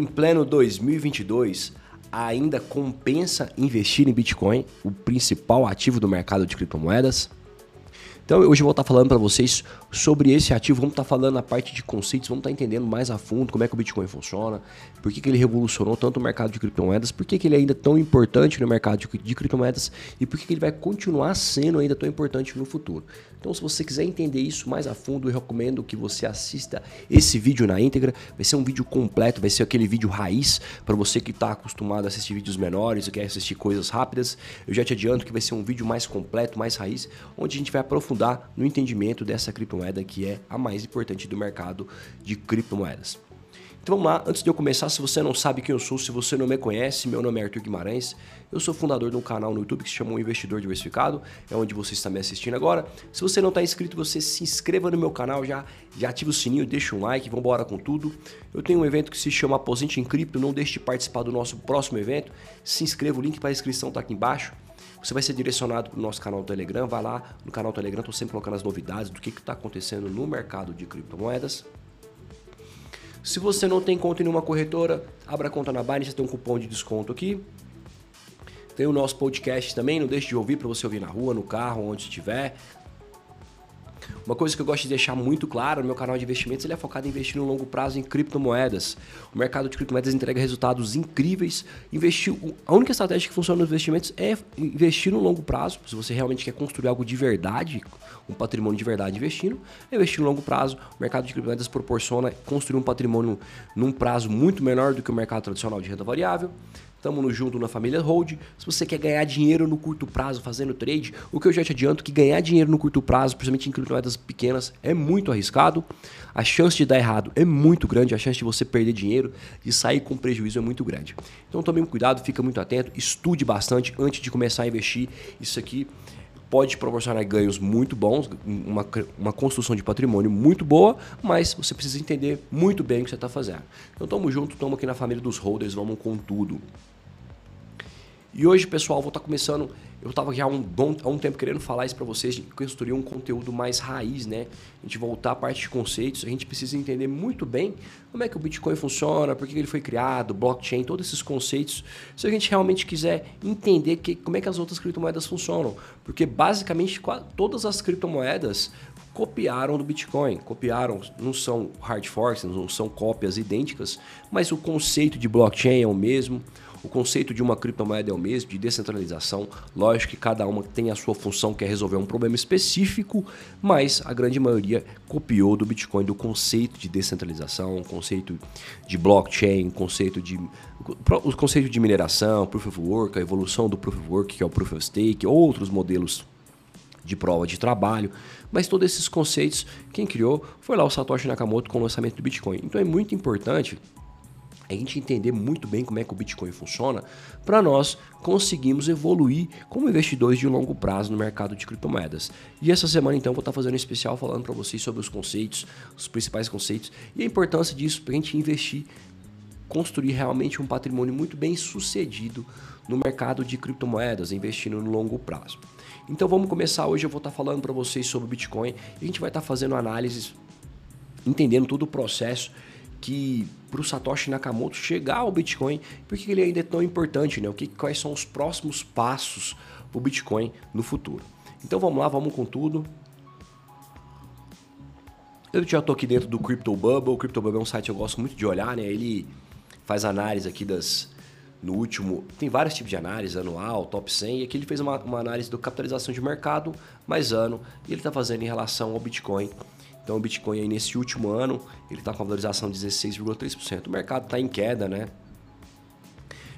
Em pleno 2022, ainda compensa investir em Bitcoin, o principal ativo do mercado de criptomoedas? Então hoje eu vou estar falando para vocês sobre esse ativo, vamos estar falando na parte de conceitos, vamos estar entendendo mais a fundo como é que o Bitcoin funciona, por que, que ele revolucionou tanto o mercado de criptomoedas, por que, que ele é ainda tão importante no mercado de, criptomoedas e por que, que ele vai continuar sendo ainda tão importante no futuro. Então se você quiser entender isso mais a fundo, eu recomendo que você assista esse vídeo na íntegra, vai ser um vídeo completo, vai ser aquele vídeo raiz para você que está acostumado a assistir vídeos menores quer assistir coisas rápidas, eu já te adianto que vai ser um vídeo mais completo, mais raiz, onde a gente vai aprofundar no entendimento dessa criptomoeda criptomoeda que é a mais importante do mercado de criptomoedas. Então vamos lá, antes de eu começar, se você não sabe quem eu sou, se você não me conhece, meu nome é Arthur Guimarães, eu sou fundador de um canal no YouTube que se chama o Investidor Diversificado, é onde você está me assistindo agora. Se você não está inscrito, você se inscreva no meu canal já, já ativa o sininho, deixa um like, vamos embora com tudo. Eu tenho um evento que se chama Aposente em Cripto, não deixe de participar do nosso próximo evento, se inscreva, o link para a inscrição está aqui embaixo. Você vai ser direcionado para o nosso canal do Telegram, vai lá no canal do Telegram, estou sempre colocando as novidades do que está acontecendo no mercado de criptomoedas. Se você não tem conta em nenhuma corretora, abra conta na Binance, tem um cupom de desconto aqui. Tem o nosso podcast também, não deixe de ouvir para você ouvir na rua, no carro, onde estiver. Uma coisa que eu gosto de deixar muito claro meu canal de investimentos, ele é focado em investir no longo prazo em criptomoedas. O mercado de criptomoedas entrega resultados incríveis. Investir, a única estratégia que funciona nos investimentos é investir no longo prazo. Se você realmente quer construir algo de verdade, um patrimônio de verdade investindo, é investir no longo prazo. O mercado de criptomoedas proporciona construir um patrimônio num prazo muito menor do que o mercado tradicional de renda variável. Tamo junto na família Hold. Se você quer ganhar dinheiro no curto prazo fazendo trade, o que eu já te adianto que ganhar dinheiro no curto prazo, principalmente em criptomoedas pequenas, é muito arriscado. A chance de dar errado é muito grande, a chance de você perder dinheiro, de sair com prejuízo é muito grande. Então tome cuidado, fica muito atento, estude bastante antes de começar a investir. Isso aqui pode proporcionar ganhos muito bons, uma, uma construção de patrimônio muito boa, mas você precisa entender muito bem o que você está fazendo. Então tamo junto, tamo aqui na família dos holders, vamos com tudo. E hoje, pessoal, vou estar tá começando. Eu estava já há um, bom, há um tempo querendo falar isso para vocês, de construir um conteúdo mais raiz, né? A gente voltar à parte de conceitos, a gente precisa entender muito bem como é que o Bitcoin funciona, por que ele foi criado, blockchain, todos esses conceitos. Se a gente realmente quiser entender que, como é que as outras criptomoedas funcionam. Porque basicamente todas as criptomoedas copiaram do Bitcoin. Copiaram, não são hard forks, não são cópias idênticas, mas o conceito de blockchain é o mesmo. O conceito de uma criptomoeda é o mesmo, de descentralização. Lógico que cada uma tem a sua função, que é resolver um problema específico, mas a grande maioria copiou do Bitcoin do conceito de descentralização, conceito de blockchain, conceito de o conceito de mineração, proof of work, a evolução do proof of work, que é o proof of stake, outros modelos de prova de trabalho, mas todos esses conceitos, quem criou foi lá o Satoshi Nakamoto com o lançamento do Bitcoin. Então é muito importante a gente entender muito bem como é que o Bitcoin funciona para nós conseguirmos evoluir como investidores de longo prazo no mercado de criptomoedas. E essa semana então vou estar fazendo um especial falando para vocês sobre os conceitos, os principais conceitos e a importância disso para a gente investir, construir realmente um patrimônio muito bem sucedido no mercado de criptomoedas, investindo no longo prazo. Então vamos começar hoje, eu vou estar falando para vocês sobre o Bitcoin a gente vai estar fazendo análises, entendendo todo o processo que para o Satoshi Nakamoto chegar ao Bitcoin, por que ele ainda é tão importante, né? O que, quais são os próximos passos para o Bitcoin no futuro. Então vamos lá, vamos com tudo. Eu já estou aqui dentro do Crypto Bubble. O Crypto Bubble é um site que eu gosto muito de olhar, né? Ele faz análise aqui das. No último. Tem vários tipos de análise, anual, top 100. E aqui ele fez uma, uma análise da capitalização de mercado mais ano. E ele está fazendo em relação ao Bitcoin então o Bitcoin aí nesse último ano, ele está com a valorização de 16,3%. O mercado está em queda, né?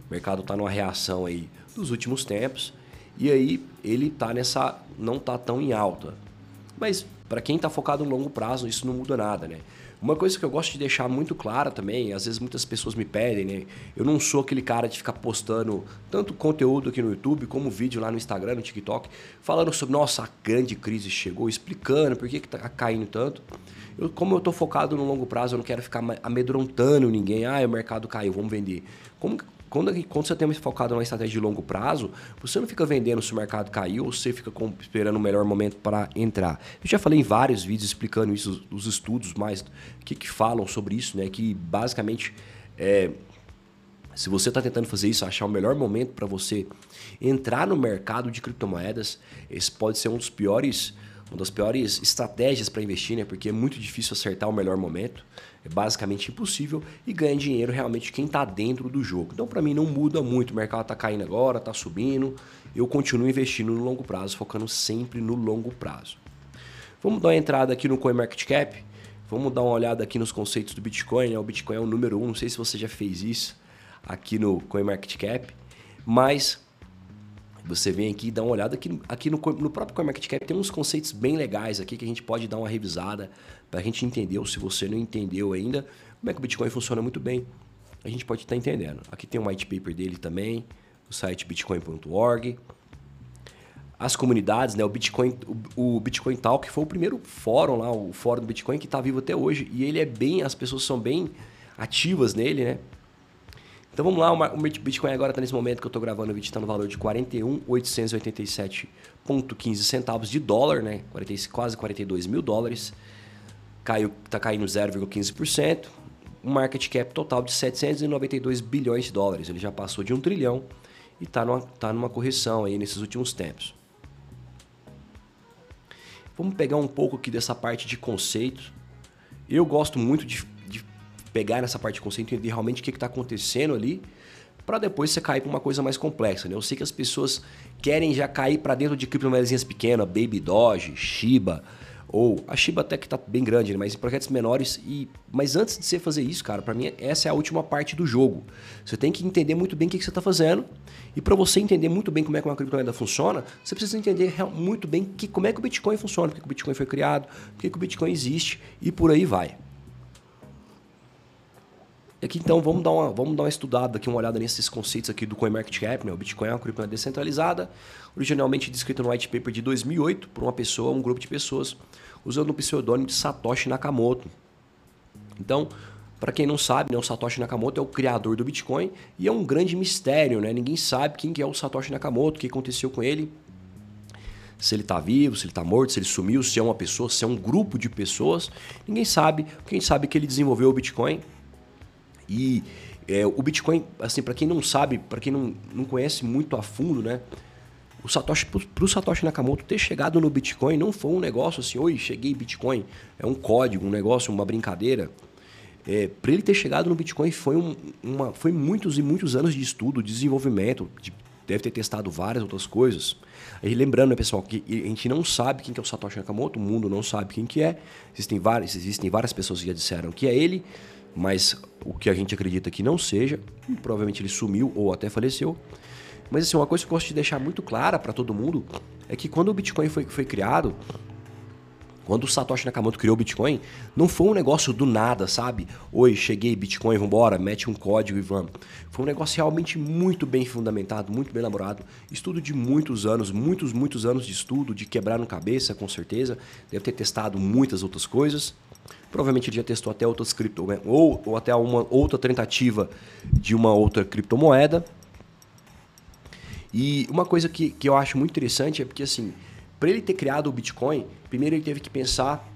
O mercado está numa reação aí dos últimos tempos. E aí ele tá nessa. não tá tão em alta. Mas para quem está focado no longo prazo, isso não muda nada, né? Uma coisa que eu gosto de deixar muito clara também, às vezes muitas pessoas me pedem, né? Eu não sou aquele cara de ficar postando tanto conteúdo aqui no YouTube como vídeo lá no Instagram, no TikTok, falando sobre, nossa, a grande crise chegou, explicando por que, que tá caindo tanto. Eu, como eu estou focado no longo prazo, eu não quero ficar amedrontando ninguém. Ah, o mercado caiu, vamos vender. Como, quando, quando você tem focado numa estratégia de longo prazo, você não fica vendendo se o mercado caiu, você fica esperando o melhor momento para entrar. Eu já falei em vários vídeos explicando isso, os estudos mais que, que falam sobre isso, né? Que basicamente é, Se você está tentando fazer isso, achar o melhor momento para você entrar no mercado de criptomoedas, esse pode ser um dos piores, uma das piores estratégias para investir, né? Porque é muito difícil acertar o melhor momento, é basicamente impossível e ganha dinheiro realmente quem está dentro do jogo. Então, para mim não muda muito. O mercado está caindo agora, está subindo. Eu continuo investindo no longo prazo, focando sempre no longo prazo. Vamos dar uma entrada aqui no CoinMarketCap. Vamos dar uma olhada aqui nos conceitos do Bitcoin. Né? O Bitcoin é o número um. Não sei se você já fez isso aqui no CoinMarketCap, mas você vem aqui e dá uma olhada aqui, aqui no, no próprio CoinMarketCap tem uns conceitos bem legais aqui que a gente pode dar uma revisada para a gente entender, ou se você não entendeu ainda, como é que o Bitcoin funciona muito bem, a gente pode estar tá entendendo. Aqui tem um white paper dele também, o site bitcoin.org. As comunidades, né? O Bitcoin, o, o Bitcoin Talk foi o primeiro fórum lá, o fórum do Bitcoin que está vivo até hoje. E ele é bem, as pessoas são bem ativas nele, né? Então vamos lá, o Bitcoin agora está nesse momento que eu estou gravando o vídeo, está no valor de 41.887,15 centavos de dólar, né? 40, quase 42 mil dólares. Caiu, está caindo 0,15%. Um market cap total de 792 bilhões de dólares. Ele já passou de um trilhão e está numa, tá numa correção aí nesses últimos tempos. Vamos pegar um pouco aqui dessa parte de conceitos. Eu gosto muito de pegar nessa parte de conceito e entender realmente o que está acontecendo ali, para depois você cair para uma coisa mais complexa. Né? Eu sei que as pessoas querem já cair para dentro de criptomoedas pequenas, Baby Doge, Shiba, ou a Shiba até que está bem grande, né? mas em projetos menores. E mas antes de você fazer isso, cara, para mim essa é a última parte do jogo. Você tem que entender muito bem o que, que você está fazendo. E para você entender muito bem como é que uma criptomoeda funciona, você precisa entender muito bem que, como é que o Bitcoin funciona, porque o Bitcoin foi criado, porque o Bitcoin existe e por aí vai. Aqui então vamos dar uma, vamos dar uma estudada aqui, uma olhada nesses conceitos aqui do CoinMarketCap. Né? O Bitcoin é uma criptomoeda descentralizada, originalmente descrita no white paper de 2008 por uma pessoa, um grupo de pessoas, usando o pseudônimo de Satoshi Nakamoto. Então, para quem não sabe, né, o Satoshi Nakamoto é o criador do Bitcoin e é um grande mistério, né? Ninguém sabe quem que é o Satoshi Nakamoto, o que aconteceu com ele, se ele está vivo, se ele está morto, se ele sumiu, se é uma pessoa, se é um grupo de pessoas. Ninguém sabe. Quem sabe que ele desenvolveu o Bitcoin e é, o Bitcoin, assim, para quem não sabe, para quem não, não conhece muito a fundo, né? O Satoshi, pro Satoshi Nakamoto ter chegado no Bitcoin não foi um negócio assim, oi, cheguei Bitcoin, é um código, um negócio, uma brincadeira. É, para ele ter chegado no Bitcoin foi, um, uma, foi muitos e muitos anos de estudo, de desenvolvimento, de, deve ter testado várias outras coisas. Aí lembrando, né, pessoal, que a gente não sabe quem que é o Satoshi Nakamoto, o mundo não sabe quem que é. Existem várias, existem várias pessoas que já disseram que é ele mas o que a gente acredita que não seja, provavelmente ele sumiu ou até faleceu. Mas assim, uma coisa que eu gosto de deixar muito clara para todo mundo é que quando o Bitcoin foi, foi criado, quando o Satoshi Nakamoto criou o Bitcoin, não foi um negócio do nada, sabe? Oi, cheguei, Bitcoin, vambora, mete um código e vamos. Foi um negócio realmente muito bem fundamentado, muito bem elaborado. Estudo de muitos anos, muitos, muitos anos de estudo, de quebrar no cabeça, com certeza. Deve ter testado muitas outras coisas. Provavelmente ele já testou até outras criptomoedas, ou, ou até uma outra tentativa de uma outra criptomoeda. E uma coisa que, que eu acho muito interessante é porque, assim, para ele ter criado o Bitcoin, primeiro ele teve que pensar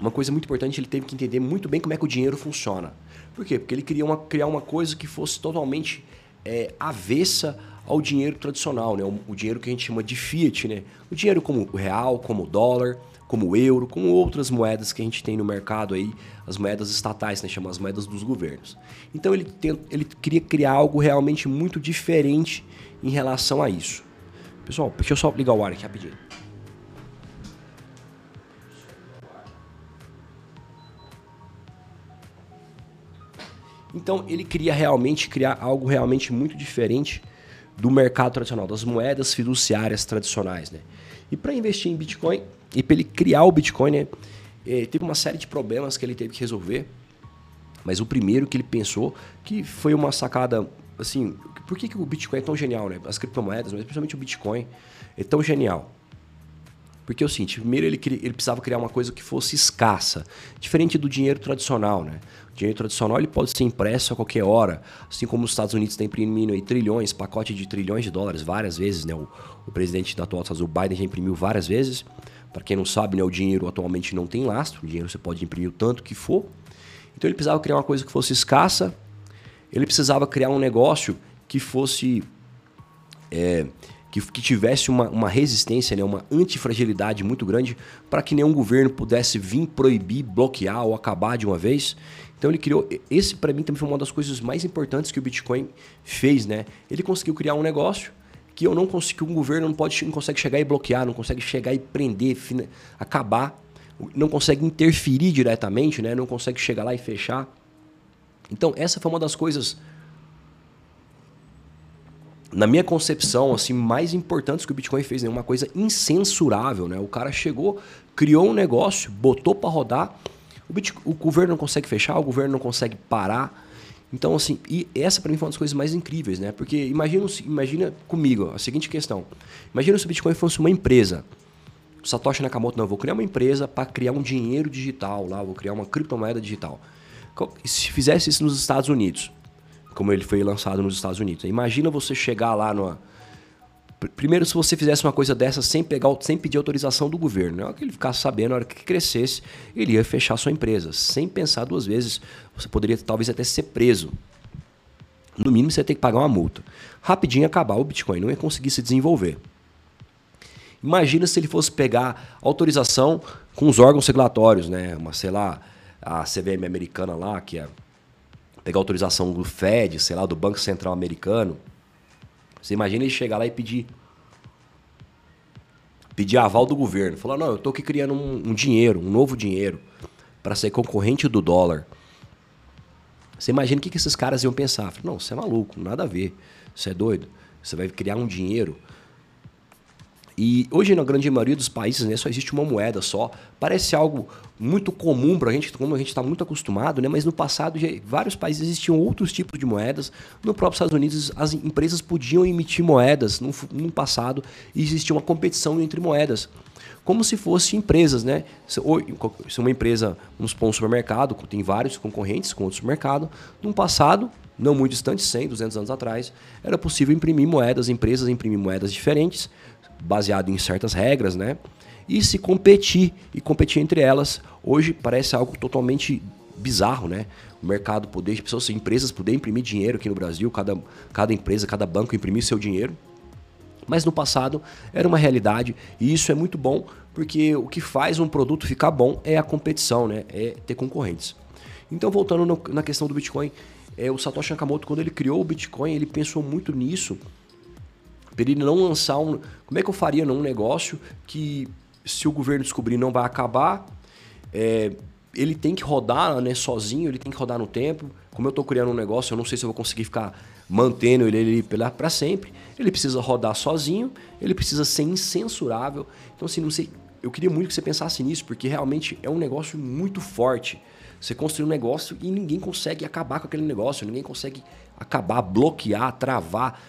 uma coisa muito importante, ele teve que entender muito bem como é que o dinheiro funciona. Por quê? Porque ele queria uma, criar uma coisa que fosse totalmente é, avessa ao dinheiro tradicional, né? O, o, dinheiro que a gente chama de fiat, né? O dinheiro como o real, como o dólar, como o euro, como outras moedas que a gente tem no mercado aí, as moedas estatais, né, chama as moedas dos governos. Então ele, tem, ele queria criar algo realmente muito diferente em relação a isso. Pessoal, deixa eu só ligar o ar aqui rapidinho. Então ele queria realmente criar algo realmente muito diferente do mercado tradicional, das moedas fiduciárias tradicionais, né? E para investir em Bitcoin, e para ele criar o Bitcoin, né, é, teve uma série de problemas que ele teve que resolver. Mas o primeiro que ele pensou, que foi uma sacada, assim, por que, que o Bitcoin é tão genial, né? As criptomoedas, mas principalmente o Bitcoin, é tão genial. Porque é o seguinte, primeiro ele, ele precisava criar uma coisa que fosse escassa, diferente do dinheiro tradicional, né? O dinheiro tradicional ele pode ser impresso a qualquer hora, assim como os Estados Unidos estão imprimindo aí trilhões, pacote de trilhões de dólares várias vezes, né? O, o presidente da atual Estados Unidos, o Biden, já imprimiu várias vezes. Para quem não sabe, né, o dinheiro atualmente não tem lastro, o dinheiro você pode imprimir o tanto que for. Então ele precisava criar uma coisa que fosse escassa, ele precisava criar um negócio que fosse. É, que, que, tivesse uma, uma resistência, né, uma antifragilidade muito grande para que nenhum governo pudesse vir proibir, bloquear ou acabar de uma vez. Então ele criou. Esse para mim também foi uma das coisas mais importantes que o Bitcoin fez, né? Ele conseguiu criar um negócio que eu não consigo, um governo não pode, não consegue chegar e bloquear, não consegue chegar e prender, acabar, não consegue interferir diretamente, né? Não consegue chegar lá e fechar. Então essa foi uma das coisas na minha concepção, assim, mais importantes que o Bitcoin fez, né? Uma coisa incensurável, né? O cara chegou, criou um negócio, botou para rodar, o, Bitcoin, o governo não consegue fechar, o governo não consegue parar. Então, assim, e essa para mim foi uma das coisas mais incríveis, né? Porque imagina, imagina comigo a seguinte questão. Imagina se o Bitcoin fosse uma empresa. O Satoshi Nakamoto, não, eu vou criar uma empresa para criar um dinheiro digital lá, vou criar uma criptomoeda digital. Se fizesse isso nos Estados Unidos, como ele foi lançado nos Estados Unidos. Imagina você chegar lá numa. Primeiro, se você fizesse uma coisa dessa sem, pegar, sem pedir autorização do governo, né? que ele ficasse sabendo, na hora que crescesse, ele ia fechar sua empresa. Sem pensar duas vezes, você poderia talvez até ser preso. No mínimo, você ia ter que pagar uma multa. Rapidinho acabar o Bitcoin, não ia conseguir se desenvolver. Imagina se ele fosse pegar autorização com os órgãos regulatórios, né? Uma, sei lá, a CVM americana lá, que é pegar autorização do Fed, sei lá, do Banco Central Americano. Você imagina ele chegar lá e pedir pedir aval do governo. Falar, não, eu estou aqui criando um, um, dinheiro, um novo dinheiro, para ser concorrente do dólar. Você imagina o que, que esses caras iam pensar? Não, você é maluco, nada a ver. Você é doido. Você vai criar um dinheiro e hoje, na grande maioria dos países, né, só existe uma moeda só. Parece algo muito comum para a gente, como a gente está muito acostumado, né? mas no passado, já, vários países existiam outros tipos de moedas. No próprio Estados Unidos, as empresas podiam emitir moedas no, no passado e existia uma competição entre moedas. Como se fossem empresas, né? Se, se uma empresa, vamos supor, um supermercado, tem vários concorrentes com outro supermercado, no passado, não muito distante, 100, 200 anos atrás, era possível imprimir moedas, empresas imprimir moedas diferentes, baseado em certas regras, né? E se competir e competir entre elas, hoje parece algo totalmente bizarro, né? O mercado poder, pessoas, empresas poder imprimir dinheiro aqui no Brasil, cada, cada empresa, cada banco imprimir seu dinheiro. Mas no passado era uma realidade e isso é muito bom porque o que faz um produto ficar bom é a competição, né? É ter concorrentes. Então voltando no, na questão do Bitcoin, é, o Satoshi Nakamoto quando ele criou o Bitcoin ele pensou muito nisso para ele não lançar um. Como é que eu faria num negócio que, se o governo descobrir, não vai acabar? É, ele tem que rodar né, sozinho, ele tem que rodar no tempo. Como eu estou criando um negócio, eu não sei se eu vou conseguir ficar mantendo ele, ele para sempre. Ele precisa rodar sozinho, ele precisa ser incensurável. Então, assim, não sei. Eu queria muito que você pensasse nisso, porque realmente é um negócio muito forte. Você construir um negócio e ninguém consegue acabar com aquele negócio, ninguém consegue acabar, bloquear, travar,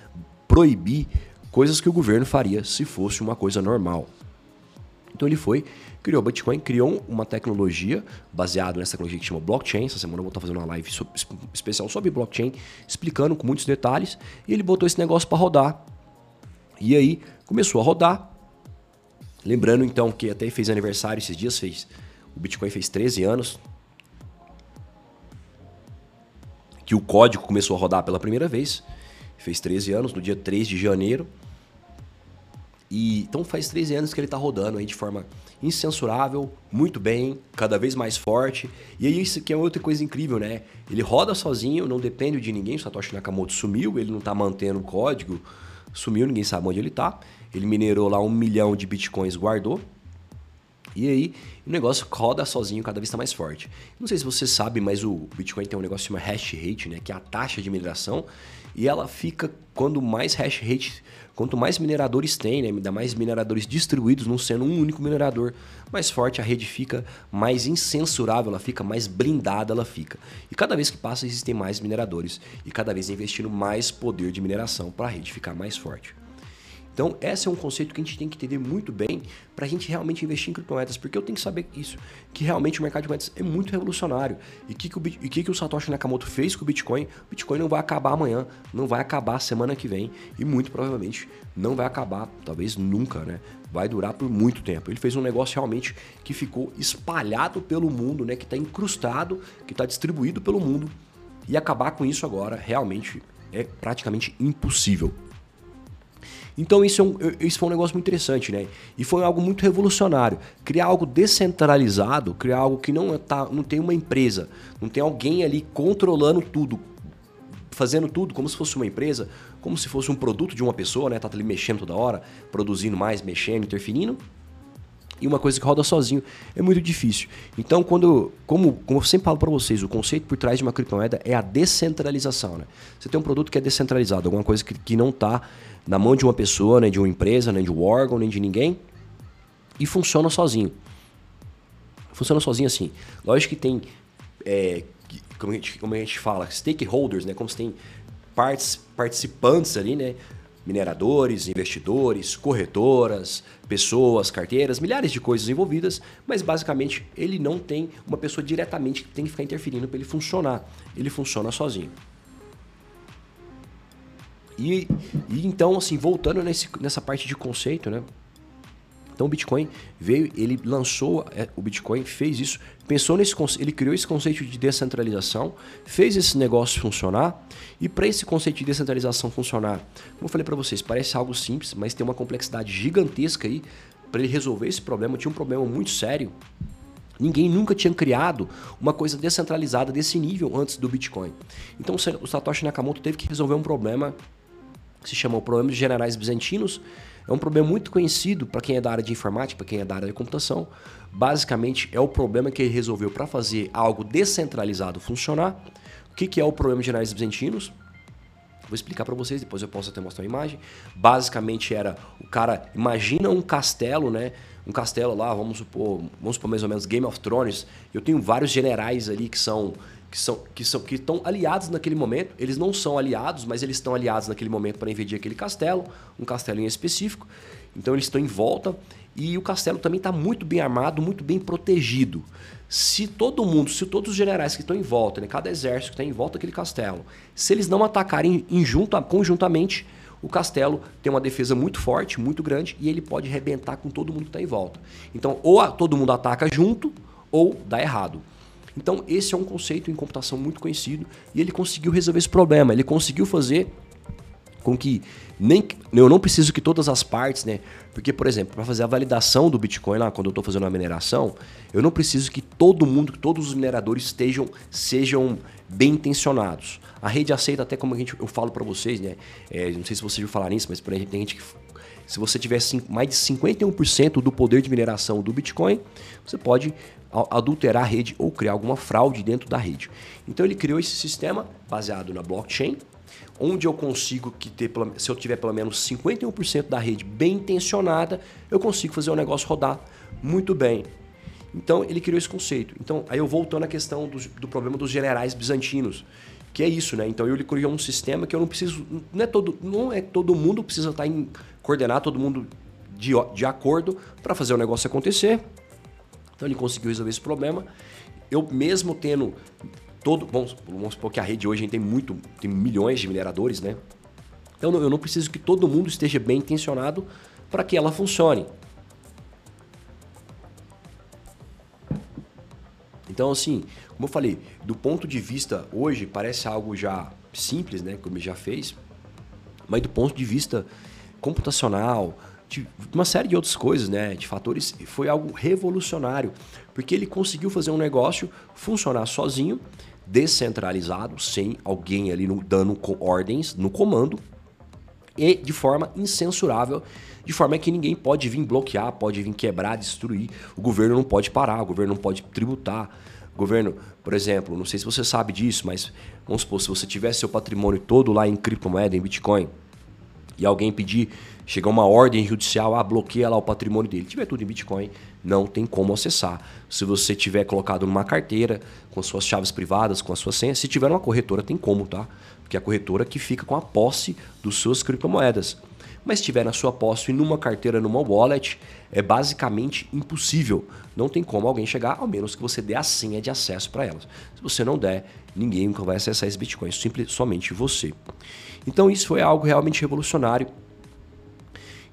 proibir. Coisas que o governo faria se fosse uma coisa normal. Então ele foi, criou o Bitcoin, criou uma tecnologia baseada nessa tecnologia que chama blockchain. Essa semana eu vou estar fazendo uma live especial sobre blockchain, explicando com muitos detalhes. E ele botou esse negócio para rodar. E aí começou a rodar. Lembrando então que até fez aniversário esses dias, fez. O Bitcoin fez 13 anos. Que o código começou a rodar pela primeira vez. Fez 13 anos, no dia 3 de janeiro. E então faz 13 anos que ele está rodando aí de forma incensurável, muito bem, cada vez mais forte. E aí isso que é outra coisa incrível, né? Ele roda sozinho, não depende de ninguém. Satoshi Nakamoto sumiu, ele não está mantendo o código, sumiu, ninguém sabe onde ele está. Ele minerou lá um milhão de bitcoins, guardou. E aí o negócio roda sozinho, cada vez está mais forte. Não sei se você sabe, mas o Bitcoin tem um negócio chamado hash rate, né? Que é a taxa de mineração. E ela fica, quando mais hash rate Quanto mais mineradores tem, né, ainda mais mineradores distribuídos, não sendo um único minerador, mais forte a rede fica, mais incensurável ela fica, mais blindada ela fica. E cada vez que passa existem mais mineradores e cada vez investindo mais poder de mineração para a rede ficar mais forte. Então, esse é um conceito que a gente tem que entender muito bem para a gente realmente investir em criptomoedas, porque eu tenho que saber isso, que realmente o mercado de moedas é muito revolucionário. E que, que, o, e que, que o Satoshi Nakamoto fez com o Bitcoin? O Bitcoin não vai acabar amanhã, não vai acabar semana que vem e muito provavelmente não vai acabar, talvez nunca, né? Vai durar por muito tempo. Ele fez um negócio realmente que ficou espalhado pelo mundo, né? Que está incrustado, que está distribuído pelo mundo E acabar com isso agora realmente é praticamente impossível. Então isso, é um, isso foi um negócio muito interessante, né? E foi algo muito revolucionário. Criar algo descentralizado, criar algo que não, tá, não tem uma empresa, não tem alguém ali controlando tudo, fazendo tudo como se fosse uma empresa, como se fosse um produto de uma pessoa, né? Tá ali mexendo toda hora, produzindo mais, mexendo, interferindo. E uma coisa que roda sozinho é muito difícil. Então, quando, como, como eu sempre falo para vocês, o conceito por trás de uma criptomoeda é a descentralização. Né? Você tem um produto que é descentralizado, alguma coisa que, que não está na mão de uma pessoa, nem de uma empresa, nem de um órgão, nem de ninguém, e funciona sozinho. Funciona sozinho assim. Lógico que tem, é, como, a gente, como a gente fala, stakeholders, né? como se tem partes, participantes ali, né? mineradores, investidores, corretoras, pessoas, carteiras, milhares de coisas envolvidas, mas basicamente ele não tem uma pessoa diretamente que tem que ficar interferindo para ele funcionar. Ele funciona sozinho. E, e então, assim, voltando nesse, nessa parte de conceito, né? Então o Bitcoin veio, ele lançou é, o Bitcoin, fez isso, pensou nesse ele criou esse conceito de descentralização, fez esse negócio funcionar e para esse conceito de descentralização funcionar, como eu falei para vocês, parece algo simples, mas tem uma complexidade gigantesca aí para ele resolver esse problema. Tinha um problema muito sério. Ninguém nunca tinha criado uma coisa descentralizada desse nível antes do Bitcoin. Então o Satoshi Nakamoto teve que resolver um problema que se chama o problema de generais bizantinos é um problema muito conhecido para quem é da área de informática, para quem é da área de computação. Basicamente, é o problema que ele resolveu para fazer algo descentralizado funcionar. O que, que é o problema de generais bizantinos? Vou explicar para vocês, depois eu posso até mostrar uma imagem. Basicamente era o cara, imagina um castelo, né? Um castelo lá, vamos supor, vamos supor mais ou menos Game of Thrones. Eu tenho vários generais ali que são que são que são que estão aliados naquele momento. Eles não são aliados, mas eles estão aliados naquele momento para invadir aquele castelo, um castelo em específico. Então eles estão em volta e o castelo também está muito bem armado, muito bem protegido. Se todo mundo, se todos os generais que estão em volta, né, cada exército que está em volta daquele castelo, se eles não atacarem em junta, conjuntamente, o castelo tem uma defesa muito forte, muito grande, e ele pode rebentar com todo mundo que está em volta. Então, ou todo mundo ataca junto, ou dá errado. Então, esse é um conceito em computação muito conhecido e ele conseguiu resolver esse problema. Ele conseguiu fazer com que nem eu não preciso que todas as partes, né? Porque, por exemplo, para fazer a validação do Bitcoin lá, quando eu estou fazendo a mineração, eu não preciso que todo mundo, que todos os mineradores estejam sejam bem intencionados. A rede aceita até como a gente, eu falo para vocês, né? É, não sei se vocês já falaram isso, mas por exemplo, tem gente que se você tiver mais de 51% do poder de mineração do Bitcoin, você pode adulterar a rede ou criar alguma fraude dentro da rede. Então ele criou esse sistema baseado na blockchain, onde eu consigo que ter, se eu tiver pelo menos 51% da rede bem intencionada, eu consigo fazer o negócio rodar muito bem. Então ele criou esse conceito. Então aí eu voltando à questão do, do problema dos generais bizantinos, que é isso, né? Então ele criou um sistema que eu não preciso, não é todo, não é todo mundo precisa estar em coordenar todo mundo de, de acordo para fazer o negócio acontecer. Então ele conseguiu resolver esse problema. Eu mesmo tendo todo, vamos, vamos supor que a rede hoje tem muito, tem milhões de mineradores, né? Então eu não preciso que todo mundo esteja bem intencionado para que ela funcione. Então assim, como eu falei, do ponto de vista hoje parece algo já simples, né, como já fez, mas do ponto de vista computacional, de uma série de outras coisas, né, de fatores, foi algo revolucionário, porque ele conseguiu fazer um negócio funcionar sozinho, descentralizado, sem alguém ali no, dando ordens no comando e de forma incensurável, de forma que ninguém pode vir bloquear, pode vir quebrar, destruir. O governo não pode parar, o governo não pode tributar. Governo, por exemplo, não sei se você sabe disso, mas vamos supor, se você tivesse seu patrimônio todo lá em criptomoeda, em Bitcoin, e alguém pedir, chegar uma ordem judicial, ah, bloqueia lá o patrimônio dele. Tiver tudo em Bitcoin, não tem como acessar. Se você tiver colocado numa carteira, com suas chaves privadas, com a sua senha, se tiver uma corretora, tem como, tá? Porque é a corretora que fica com a posse dos suas criptomoedas. Mas tiver na sua posse numa carteira, numa wallet, é basicamente impossível. Não tem como alguém chegar, ao menos que você dê a senha de acesso para elas. Se você não der, ninguém nunca vai acessar esse Bitcoin, simples, somente você. Então isso foi algo realmente revolucionário.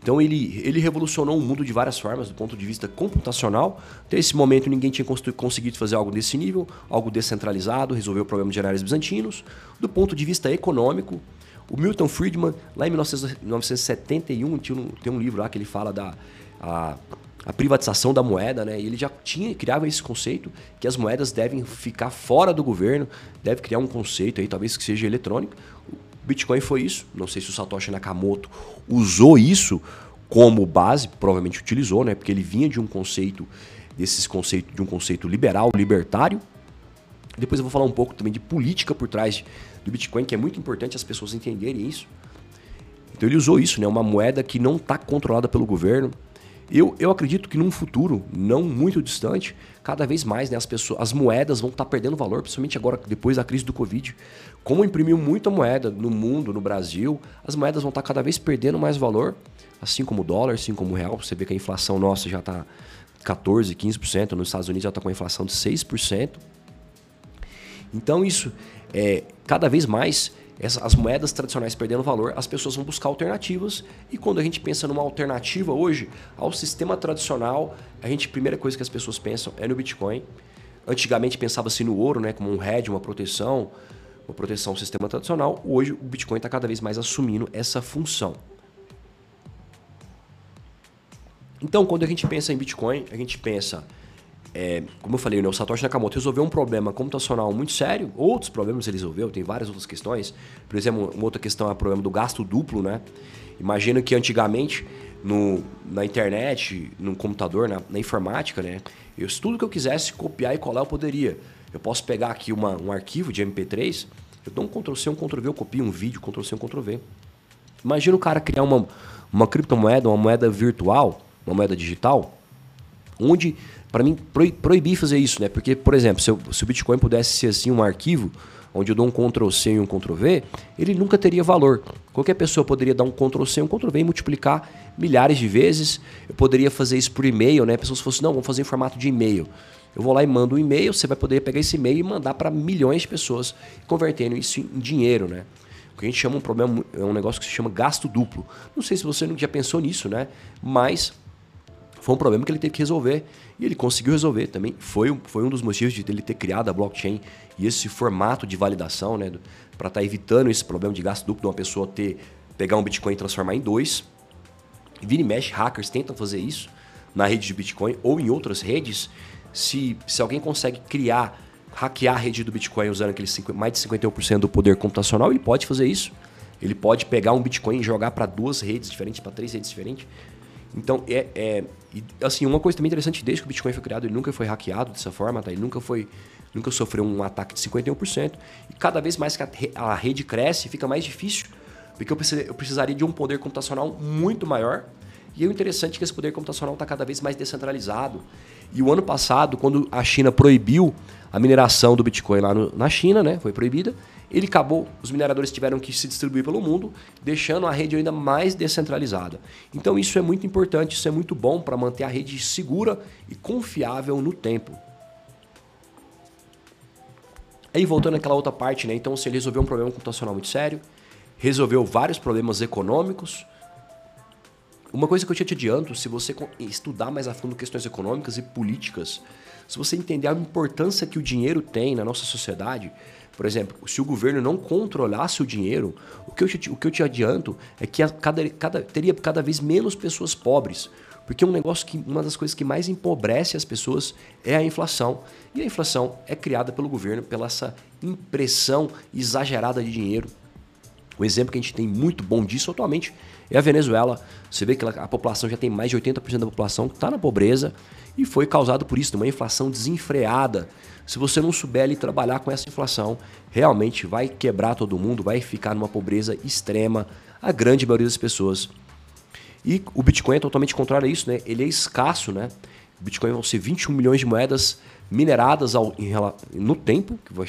Então ele, ele revolucionou o mundo de várias formas, do ponto de vista computacional. Até esse momento ninguém tinha conseguido fazer algo desse nível, algo descentralizado, resolver o problema de generais bizantinos. Do ponto de vista econômico, o Milton Friedman, lá em 1971, tinha um, tem um livro lá que ele fala da a, a privatização da moeda, né? E ele já tinha criava esse conceito que as moedas devem ficar fora do governo, deve criar um conceito aí, talvez que seja eletrônico. Bitcoin foi isso. Não sei se o Satoshi Nakamoto usou isso como base, provavelmente utilizou, né? Porque ele vinha de um conceito desses conceitos de um conceito liberal, libertário. Depois eu vou falar um pouco também de política por trás do Bitcoin, que é muito importante as pessoas entenderem isso. Então ele usou isso, né? Uma moeda que não está controlada pelo governo. Eu, eu acredito que num futuro não muito distante, cada vez mais né, as, pessoas, as moedas vão estar tá perdendo valor, principalmente agora depois da crise do Covid. Como imprimiu muita moeda no mundo, no Brasil, as moedas vão estar cada vez perdendo mais valor, assim como o dólar, assim como o real. Você vê que a inflação nossa já está 14%, 15%, nos Estados Unidos já está com a inflação de 6%. Então isso, é, cada vez mais, as moedas tradicionais perdendo valor, as pessoas vão buscar alternativas. E quando a gente pensa numa alternativa hoje ao sistema tradicional, a gente, a primeira coisa que as pessoas pensam é no Bitcoin. Antigamente pensava-se no ouro, né, como um hedge, uma proteção uma proteção ao sistema tradicional, hoje o Bitcoin está cada vez mais assumindo essa função. Então, quando a gente pensa em Bitcoin, a gente pensa, é, como eu falei, né, o Satoshi Nakamoto resolveu um problema computacional muito sério, outros problemas ele resolveu, tem várias outras questões. Por exemplo, uma outra questão é o problema do gasto duplo, né? Imagina que antigamente, no, na internet, no computador, na, na informática, né? Eu, tudo que eu quisesse copiar e colar, eu poderia. Eu posso pegar aqui uma, um arquivo de MP3, eu dou um Ctrl-C, um Ctrl-V, eu copio um vídeo, Ctrl-C, um Ctrl-V. Imagina o cara criar uma, uma criptomoeda, uma moeda virtual, uma moeda digital, onde, para mim, proibir fazer isso, né? Porque, por exemplo, se, eu, se o Bitcoin pudesse ser assim um arquivo, onde eu dou um Ctrl-C e um Ctrl-V, ele nunca teria valor. Qualquer pessoa poderia dar um Ctrl-C e um Ctrl-V e multiplicar milhares de vezes. Eu poderia fazer isso por e-mail, né? Pessoas fossem, não, vamos fazer em formato de e-mail. Eu vou lá e mando um e-mail, você vai poder pegar esse e-mail e mandar para milhões de pessoas, convertendo isso em dinheiro, né? O que a gente chama um problema, é um negócio que se chama gasto duplo. Não sei se você já pensou nisso, né? Mas foi um problema que ele teve que resolver e ele conseguiu resolver também. Foi, foi um dos motivos de ele ter criado a blockchain e esse formato de validação, né? Para estar tá evitando esse problema de gasto duplo de uma pessoa ter pegar um Bitcoin e transformar em dois. Vira e mexe, hackers tentam fazer isso na rede de Bitcoin ou em outras redes se, se alguém consegue criar, hackear a rede do Bitcoin usando aqueles mais de 51% do poder computacional, ele pode fazer isso. Ele pode pegar um Bitcoin e jogar para duas redes diferentes, para três redes diferentes. Então, é, é assim, uma coisa também interessante, desde que o Bitcoin foi criado, ele nunca foi hackeado dessa forma, tá? ele nunca foi nunca sofreu um ataque de 51%. E cada vez mais que a rede cresce, fica mais difícil, porque eu precisaria de um poder computacional muito maior. E é interessante que esse poder computacional está cada vez mais descentralizado. E o ano passado, quando a China proibiu a mineração do Bitcoin lá no, na China, né, foi proibida, ele acabou, os mineradores tiveram que se distribuir pelo mundo, deixando a rede ainda mais descentralizada. Então isso é muito importante, isso é muito bom para manter a rede segura e confiável no tempo. Aí voltando àquela outra parte, né? Então se ele resolveu um problema computacional muito sério, resolveu vários problemas econômicos, uma coisa que eu te adianto, se você estudar mais a fundo questões econômicas e políticas, se você entender a importância que o dinheiro tem na nossa sociedade, por exemplo, se o governo não controlasse o dinheiro, o que eu te, o que eu te adianto é que cada, cada, teria cada vez menos pessoas pobres. Porque um negócio que uma das coisas que mais empobrece as pessoas é a inflação. E a inflação é criada pelo governo pela essa impressão exagerada de dinheiro. O exemplo que a gente tem muito bom disso atualmente é a Venezuela. Você vê que a população já tem mais de 80% da população que está na pobreza e foi causado por isso, uma inflação desenfreada. Se você não souber ali trabalhar com essa inflação, realmente vai quebrar todo mundo, vai ficar numa pobreza extrema, a grande maioria das pessoas. E o Bitcoin é totalmente contrário a isso, né? Ele é escasso, né? O Bitcoin vão ser 21 milhões de moedas mineradas ao, em, no tempo, que vai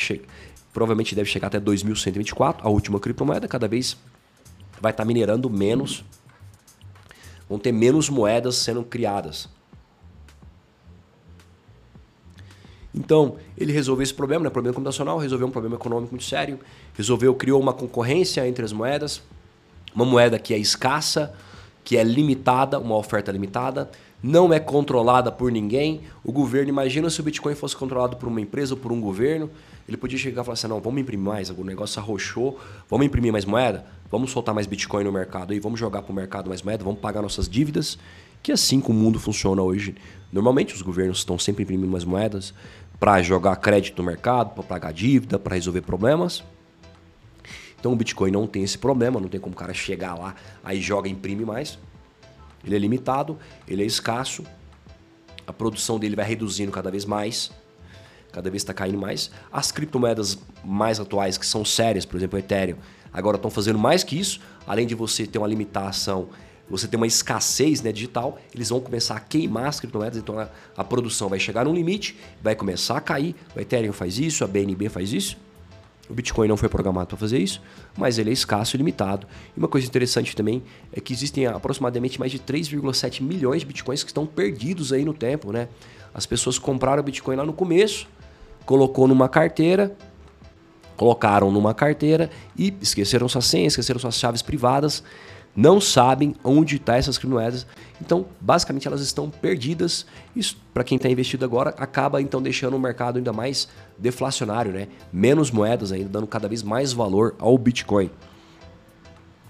provavelmente deve chegar até 2124, a última criptomoeda, cada vez vai estar tá minerando menos, vão ter menos moedas sendo criadas. Então, ele resolveu esse problema, né? problema computacional, resolveu um problema econômico muito sério, resolveu, criou uma concorrência entre as moedas, uma moeda que é escassa, que é limitada, uma oferta limitada, não é controlada por ninguém. O governo, imagina se o Bitcoin fosse controlado por uma empresa ou por um governo, ele podia chegar e falar assim: não, vamos imprimir mais, o negócio arrochou, vamos imprimir mais moeda, vamos soltar mais Bitcoin no mercado e vamos jogar para o mercado mais moeda, vamos pagar nossas dívidas, que é assim que o mundo funciona hoje. Normalmente os governos estão sempre imprimindo mais moedas para jogar crédito no mercado, para pagar dívida, para resolver problemas. Então o Bitcoin não tem esse problema, não tem como o cara chegar lá, aí joga imprime mais. Ele é limitado, ele é escasso, a produção dele vai reduzindo cada vez mais, cada vez está caindo mais. As criptomoedas mais atuais, que são sérias, por exemplo, o Ethereum, agora estão fazendo mais que isso, além de você ter uma limitação, você ter uma escassez né, digital, eles vão começar a queimar as criptomoedas, então a, a produção vai chegar num limite, vai começar a cair. O Ethereum faz isso, a BNB faz isso. O Bitcoin não foi programado para fazer isso, mas ele é escasso e limitado. E uma coisa interessante também é que existem aproximadamente mais de 3,7 milhões de Bitcoins que estão perdidos aí no tempo, né? As pessoas compraram o Bitcoin lá no começo, colocou numa carteira, colocaram numa carteira e esqueceram sua senha, esqueceram suas chaves privadas, não sabem onde estão tá essas criptomoedas. Então, basicamente, elas estão perdidas. Isso, para quem está investido agora, acaba então deixando o mercado ainda mais deflacionário, né? Menos moedas ainda, dando cada vez mais valor ao Bitcoin.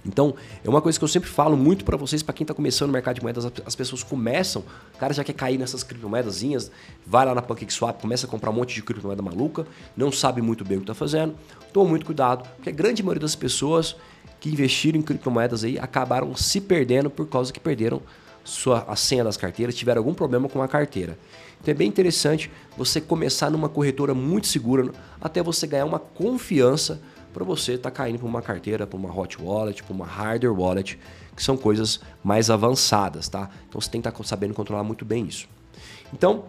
Então, é uma coisa que eu sempre falo muito para vocês, para quem está começando no mercado de moedas, as pessoas começam, o cara já quer cair nessas criptomoedazinhas, vai lá na PancakeSwap, começa a comprar um monte de criptomoeda maluca, não sabe muito bem o que está fazendo. Toma muito cuidado, porque a grande maioria das pessoas que investiram em criptomoedas aí acabaram se perdendo por causa que perderam sua, a senha das carteiras, tiveram algum problema com a carteira. Então é bem interessante você começar numa corretora muito segura até você ganhar uma confiança para você estar tá caindo para uma carteira, para uma hot wallet, para uma hardware wallet, que são coisas mais avançadas, tá? Então você tem que estar tá sabendo controlar muito bem isso. Então,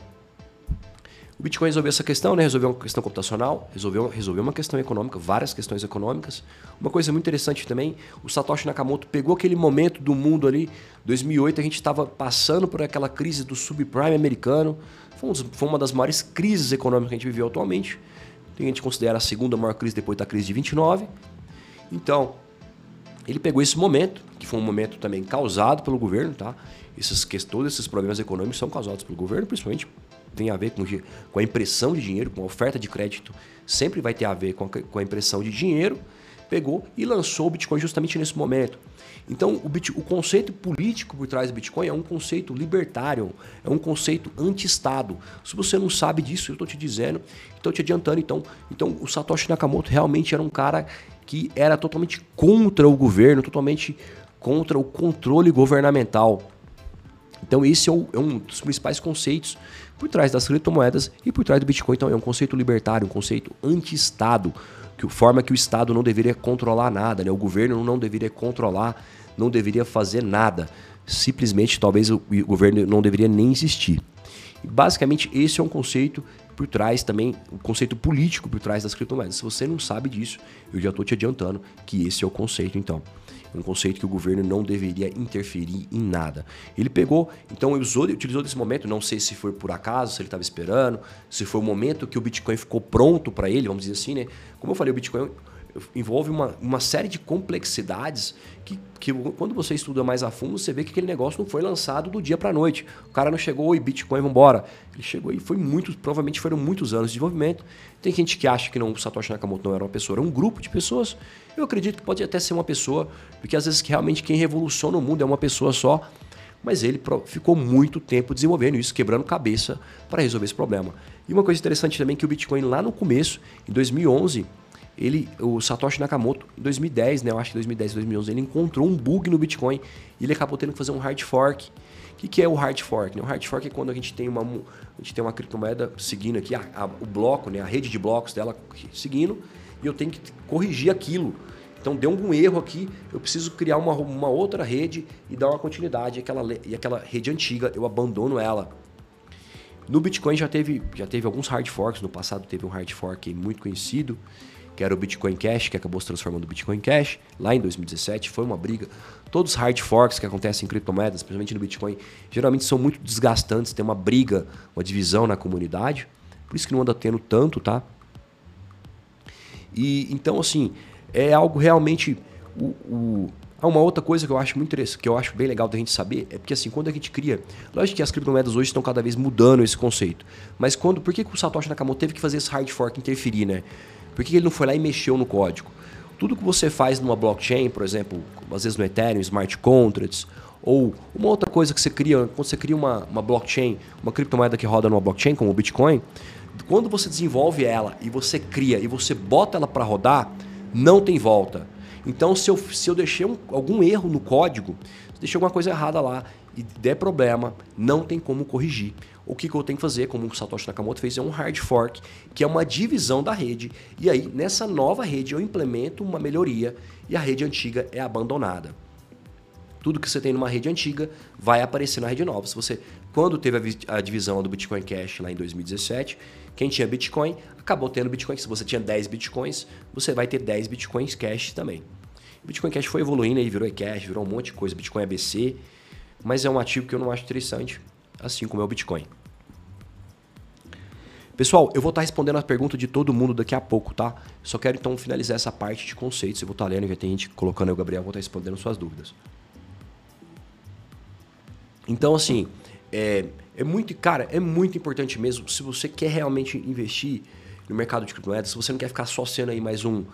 o Bitcoin resolveu essa questão, né? resolveu uma questão computacional, resolveu, resolveu uma questão econômica, várias questões econômicas. Uma coisa muito interessante também, o Satoshi Nakamoto pegou aquele momento do mundo ali, 2008, a gente estava passando por aquela crise do subprime americano, foi, um, uma das maiores crises econômicas que a gente viveu atualmente. A gente considera a segunda maior crise depois da crise de 29. Então, ele pegou esse momento, que foi um momento também causado pelo governo, tá? Esses, todos esses problemas econômicos são causados pelo governo, principalmente tem a ver com, com a impressão de dinheiro, com a oferta de crédito, sempre vai ter a ver com a, com a impressão de dinheiro, pegou e lançou o Bitcoin justamente nesse momento. Então, o, Bit, o conceito político por trás do Bitcoin é um conceito libertário, é um conceito anti-Estado. Se você não sabe disso, eu estou te dizendo, estou te adiantando. Então, então, o Satoshi Nakamoto realmente era um cara que era totalmente contra o governo, totalmente contra o controle governamental. Então, esse é, o, é um dos principais conceitos por trás das criptomoedas e por trás do Bitcoin. Então, é um conceito libertário, um conceito anti-Estado, que forma que o Estado não deveria controlar nada, né? o governo não deveria controlar, não deveria fazer nada. Simplesmente, talvez o governo não deveria nem existir. Basicamente, esse é um conceito por trás também, o um conceito político por trás das criptomoedas. Se você não sabe disso, eu já estou te adiantando que esse é o conceito, então um conceito que o governo não deveria interferir em nada. Ele pegou, então usou, utilizou desse momento, não sei se foi por acaso, se ele estava esperando, se foi o momento que o Bitcoin ficou pronto para ele, vamos dizer assim, né? Como eu falei, o Bitcoin envolve uma, uma série de complexidades que, que quando você estuda mais a fundo, você vê que aquele negócio não foi lançado do dia para a noite. O cara não chegou e Bitcoin, vamos embora. Ele chegou e foi muito, provavelmente foram muitos anos de desenvolvimento. Tem gente que acha que não, o Satoshi Nakamoto não era uma pessoa, era um grupo de pessoas. Eu acredito que pode até ser uma pessoa, porque às vezes realmente quem revoluciona o mundo é uma pessoa só, mas ele ficou muito tempo desenvolvendo isso, quebrando cabeça para resolver esse problema. E uma coisa interessante também é que o Bitcoin lá no começo, em 2011, ele, o Satoshi Nakamoto, em 2010, né, eu acho que 2010, 2011, ele encontrou um bug no Bitcoin e ele acabou tendo que fazer um hard fork. O que, que é o hard fork? Né? O hard fork é quando a gente tem uma, a gente tem uma criptomoeda seguindo aqui, a, a, o bloco, né, a rede de blocos dela seguindo, e eu tenho que corrigir aquilo. Então deu algum erro aqui, eu preciso criar uma, uma outra rede e dar uma continuidade. E aquela, e aquela rede antiga, eu abandono ela. No Bitcoin já teve, já teve alguns hard forks, no passado teve um hard fork muito conhecido, que era o Bitcoin Cash, que acabou se transformando no Bitcoin Cash, lá em 2017. Foi uma briga. Todos os hard forks que acontecem em criptomoedas, principalmente no Bitcoin, geralmente são muito desgastantes, tem uma briga, uma divisão na comunidade. Por isso que não anda tendo tanto, tá? E então, assim, é algo realmente. O, o, Ah, uma outra coisa que eu acho muito interessante, que eu acho bem legal da gente saber, é porque assim, quando a gente cria. Lógico que as criptomoedas hoje estão cada vez mudando esse conceito. Mas quando. Por que, que o Satoshi Nakamoto teve que fazer esse hard fork interferir, né? Por que, ele não foi lá e mexeu no código? Tudo que você faz numa blockchain, por exemplo, às vezes no Ethereum, smart contracts, ou uma outra coisa que você cria, quando você cria uma, uma blockchain, uma criptomoeda que roda numa blockchain, como o Bitcoin, quando você desenvolve ela e você cria e você bota ela para rodar, não tem volta. Então, se eu, se eu deixei um, algum erro no código, se deixei alguma coisa errada lá e der problema, não tem como corrigir. O que, que eu tenho que fazer, como o Satoshi Nakamoto fez, é um hard fork, que é uma divisão da rede. E aí, nessa nova rede, eu implemento uma melhoria e a rede antiga é abandonada. Tudo que você tem numa rede antiga vai aparecer na rede nova. Se você, quando teve a, a divisão do Bitcoin Cash lá em 2017, quem tinha Bitcoin acabou tendo Bitcoin. Se você tinha 10 Bitcoins, você vai ter 10 Bitcoins Cash também. O Bitcoin Cash foi evoluindo aí, virou eCash, virou um monte de coisa, Bitcoin ABC, mas é um ativo que eu não acho interessante, assim como é o Bitcoin. Pessoal, eu vou estar respondendo a pergunta de todo mundo daqui a pouco, tá? Só quero então finalizar essa parte de conceitos. Eu vou estar lendo, já tem gente colocando o Gabriel, vou estar respondendo suas dúvidas. Então, assim, é, é muito, cara, é muito importante mesmo. Se você quer realmente investir no mercado de criptomoedas, se você não quer ficar só sendo aí mais um,